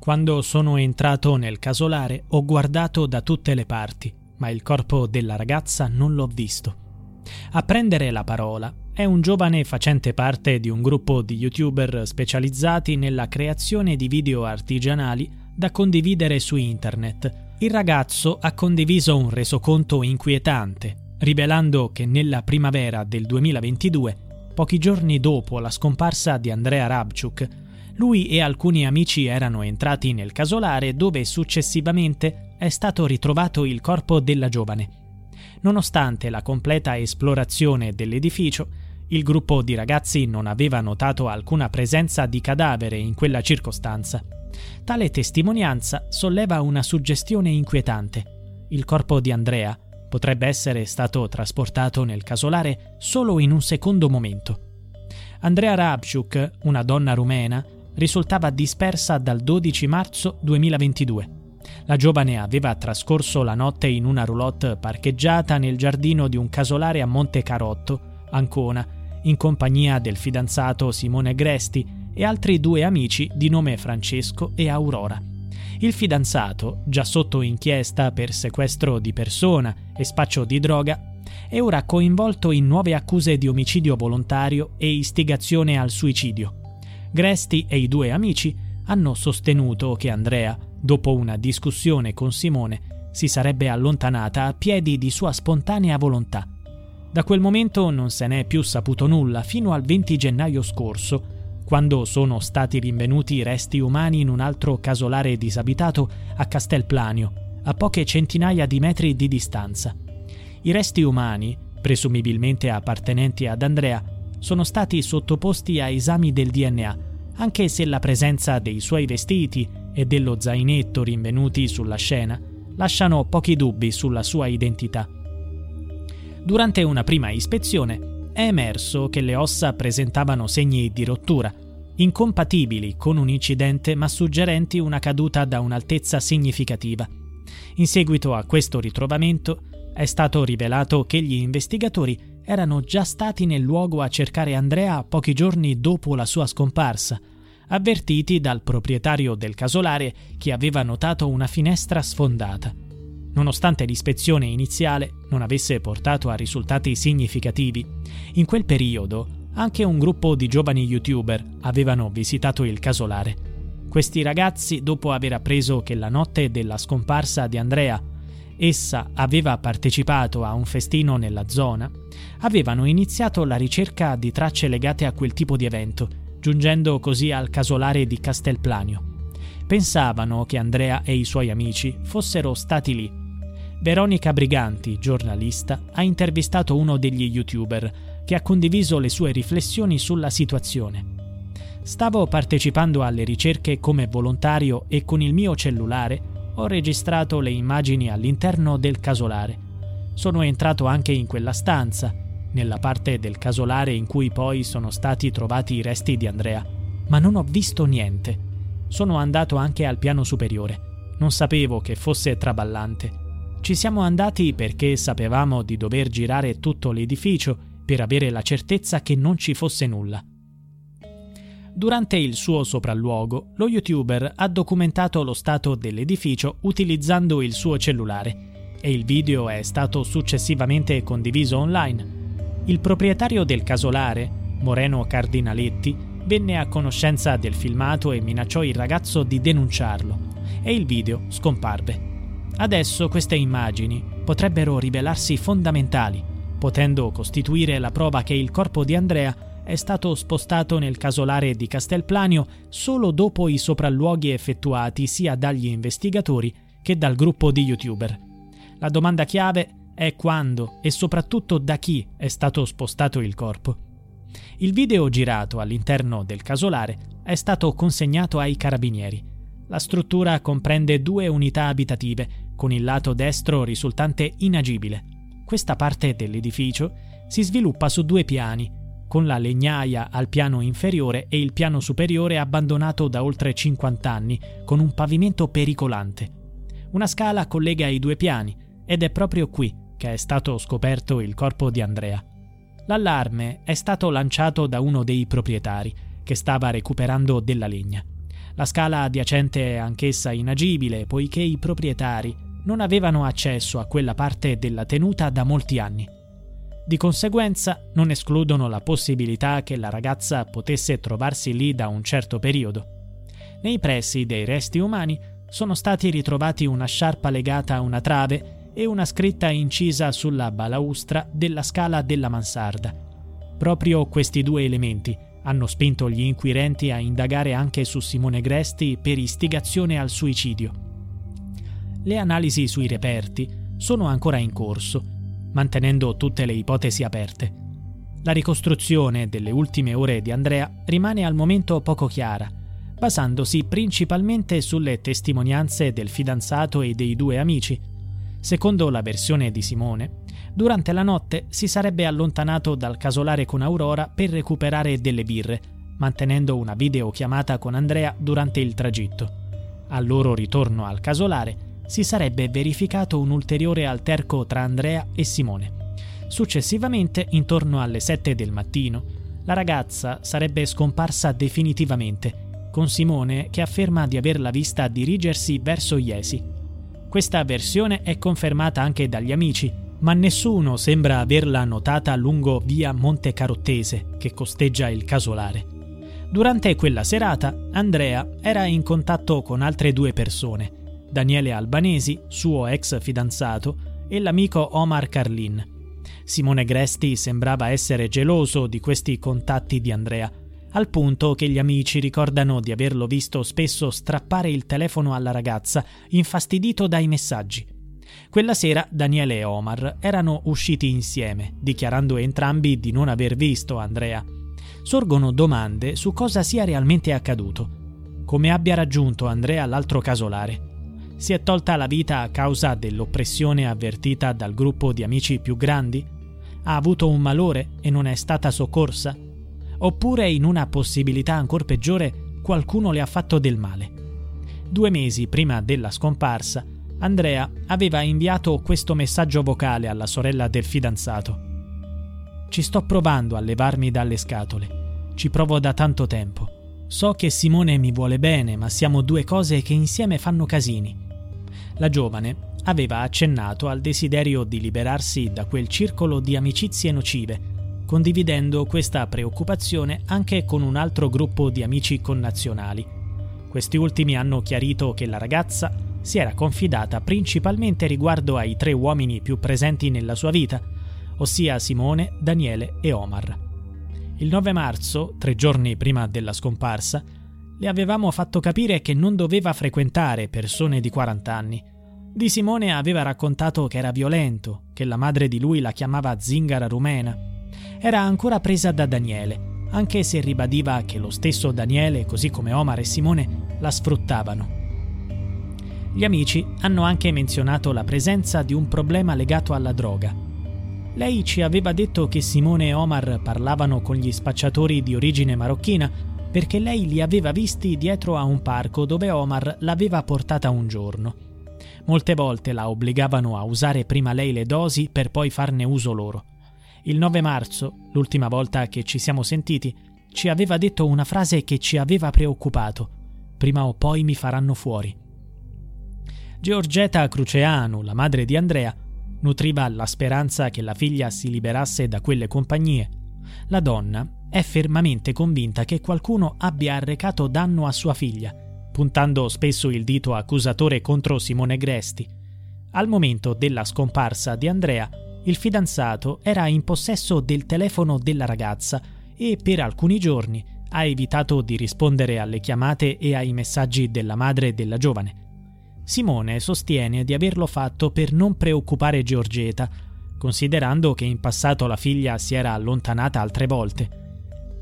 Quando sono entrato nel casolare ho guardato da tutte le parti, ma il corpo della ragazza non l'ho visto. A prendere la parola è un giovane facente parte di un gruppo di youtuber specializzati nella creazione di video artigianali da condividere su internet. Il ragazzo ha condiviso un resoconto inquietante, rivelando che nella primavera del 2022, pochi giorni dopo la scomparsa di Andrea Rabchuk, lui e alcuni amici erano entrati nel casolare dove successivamente è stato ritrovato il corpo della giovane. Nonostante la completa esplorazione dell'edificio, il gruppo di ragazzi non aveva notato alcuna presenza di cadavere in quella circostanza. Tale testimonianza solleva una suggestione inquietante. Il corpo di Andrea potrebbe essere stato trasportato nel casolare solo in un secondo momento. Andrea Rabchuk, una donna rumena, risultava dispersa dal 12 marzo 2022. La giovane aveva trascorso la notte in una roulotte parcheggiata nel giardino di un casolare a Monte Carotto, Ancona, in compagnia del fidanzato Simone Gresti e altri due amici di nome Francesco e Aurora. Il fidanzato, già sotto inchiesta per sequestro di persona e spaccio di droga, è ora coinvolto in nuove accuse di omicidio volontario e istigazione al suicidio. Gresti e i due amici hanno sostenuto che Andrea, dopo una discussione con Simone, si sarebbe allontanata a piedi di sua spontanea volontà. Da quel momento non se n'è più saputo nulla fino al 20 gennaio scorso, quando sono stati rinvenuti i resti umani in un altro casolare disabitato a Castelplanio, a poche centinaia di metri di distanza. I resti umani, presumibilmente appartenenti ad Andrea, sono stati sottoposti a esami del DNA, anche se la presenza dei suoi vestiti e dello zainetto rinvenuti sulla scena lasciano pochi dubbi sulla sua identità. Durante una prima ispezione è emerso che le ossa presentavano segni di rottura, incompatibili con un incidente ma suggerenti una caduta da un'altezza significativa. In seguito a questo ritrovamento è stato rivelato che gli investigatori erano già stati nel luogo a cercare Andrea pochi giorni dopo la sua scomparsa, avvertiti dal proprietario del casolare che aveva notato una finestra sfondata. Nonostante l'ispezione iniziale non avesse portato a risultati significativi, in quel periodo anche un gruppo di giovani youtuber avevano visitato il casolare. Questi ragazzi, dopo aver appreso che la notte della scomparsa di Andrea essa aveva partecipato a un festino nella zona, avevano iniziato la ricerca di tracce legate a quel tipo di evento, giungendo così al casolare di Castelplanio. Pensavano che Andrea e i suoi amici fossero stati lì. Veronica Briganti, giornalista, ha intervistato uno degli youtuber che ha condiviso le sue riflessioni sulla situazione. Stavo partecipando alle ricerche come volontario e con il mio cellulare ho registrato le immagini all'interno del casolare. Sono entrato anche in quella stanza, nella parte del casolare in cui poi sono stati trovati i resti di Andrea, ma non ho visto niente. Sono andato anche al piano superiore. Non sapevo che fosse traballante. Ci siamo andati perché sapevamo di dover girare tutto l'edificio per avere la certezza che non ci fosse nulla. Durante il suo sopralluogo, lo youtuber ha documentato lo stato dell'edificio utilizzando il suo cellulare e il video è stato successivamente condiviso online. Il proprietario del casolare, Moreno Cardinaletti, venne a conoscenza del filmato e minacciò il ragazzo di denunciarlo e il video scomparve. Adesso queste immagini potrebbero rivelarsi fondamentali, potendo costituire la prova che il corpo di Andrea è stato spostato nel casolare di Castelplanio solo dopo i sopralluoghi effettuati sia dagli investigatori che dal gruppo di youtuber. La domanda chiave è quando e soprattutto da chi è stato spostato il corpo. Il video girato all'interno del casolare è stato consegnato ai carabinieri. La struttura comprende due unità abitative, con il lato destro risultante inagibile. Questa parte dell'edificio si sviluppa su due piani, con la legnaia al piano inferiore e il piano superiore abbandonato da oltre 50 anni, con un pavimento pericolante. Una scala collega i due piani ed è proprio qui che è stato scoperto il corpo di Andrea. L'allarme è stato lanciato da uno dei proprietari, che stava recuperando della legna. La scala adiacente è anch'essa inagibile, poiché i proprietari non avevano accesso a quella parte della tenuta da molti anni. Di conseguenza non escludono la possibilità che la ragazza potesse trovarsi lì da un certo periodo. Nei pressi dei resti umani sono stati ritrovati una sciarpa legata a una trave e una scritta incisa sulla balaustra della scala della mansarda. Proprio questi due elementi hanno spinto gli inquirenti a indagare anche su Simone Gresti per istigazione al suicidio. Le analisi sui reperti sono ancora in corso mantenendo tutte le ipotesi aperte. La ricostruzione delle ultime ore di Andrea rimane al momento poco chiara, basandosi principalmente sulle testimonianze del fidanzato e dei due amici. Secondo la versione di Simone, durante la notte si sarebbe allontanato dal casolare con Aurora per recuperare delle birre, mantenendo una videochiamata con Andrea durante il tragitto. Al loro ritorno al casolare, si sarebbe verificato un ulteriore alterco tra Andrea e Simone. Successivamente, intorno alle 7 del mattino, la ragazza sarebbe scomparsa definitivamente, con Simone che afferma di averla vista dirigersi verso Iesi. Questa versione è confermata anche dagli amici, ma nessuno sembra averla notata lungo via Monte Carottese, che costeggia il casolare. Durante quella serata, Andrea era in contatto con altre due persone, Daniele Albanesi, suo ex fidanzato, e l'amico Omar Carlin. Simone Gresti sembrava essere geloso di questi contatti di Andrea, al punto che gli amici ricordano di averlo visto spesso strappare il telefono alla ragazza, infastidito dai messaggi. Quella sera Daniele e Omar erano usciti insieme, dichiarando entrambi di non aver visto Andrea. Sorgono domande su cosa sia realmente accaduto. Come abbia raggiunto Andrea l'altro casolare si è tolta la vita a causa dell'oppressione avvertita dal gruppo di amici più grandi? Ha avuto un malore e non è stata soccorsa? Oppure, in una possibilità ancora peggiore, qualcuno le ha fatto del male? Due mesi prima della scomparsa, Andrea aveva inviato questo messaggio vocale alla sorella del fidanzato. Ci sto provando a levarmi dalle scatole. Ci provo da tanto tempo. So che Simone mi vuole bene, ma siamo due cose che insieme fanno casini. La giovane aveva accennato al desiderio di liberarsi da quel circolo di amicizie nocive, condividendo questa preoccupazione anche con un altro gruppo di amici connazionali. Questi ultimi hanno chiarito che la ragazza si era confidata principalmente riguardo ai tre uomini più presenti nella sua vita, ossia Simone, Daniele e Omar. Il 9 marzo, tre giorni prima della scomparsa, le avevamo fatto capire che non doveva frequentare persone di 40 anni. Di Simone aveva raccontato che era violento, che la madre di lui la chiamava zingara rumena. Era ancora presa da Daniele, anche se ribadiva che lo stesso Daniele, così come Omar e Simone, la sfruttavano. Gli amici hanno anche menzionato la presenza di un problema legato alla droga. Lei ci aveva detto che Simone e Omar parlavano con gli spacciatori di origine marocchina perché lei li aveva visti dietro a un parco dove Omar l'aveva portata un giorno. Molte volte la obbligavano a usare prima lei le dosi per poi farne uso loro. Il 9 marzo, l'ultima volta che ci siamo sentiti, ci aveva detto una frase che ci aveva preoccupato. Prima o poi mi faranno fuori. Georgetta Cruceanu, la madre di Andrea, nutriva la speranza che la figlia si liberasse da quelle compagnie. La donna è fermamente convinta che qualcuno abbia arrecato danno a sua figlia, puntando spesso il dito accusatore contro Simone Gresti. Al momento della scomparsa di Andrea, il fidanzato era in possesso del telefono della ragazza e per alcuni giorni ha evitato di rispondere alle chiamate e ai messaggi della madre della giovane. Simone sostiene di averlo fatto per non preoccupare Giorgeta, considerando che in passato la figlia si era allontanata altre volte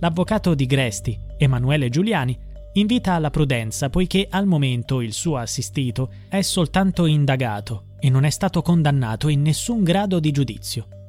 L'avvocato di Gresti, Emanuele Giuliani, invita alla prudenza poiché al momento il suo assistito è soltanto indagato e non è stato condannato in nessun grado di giudizio.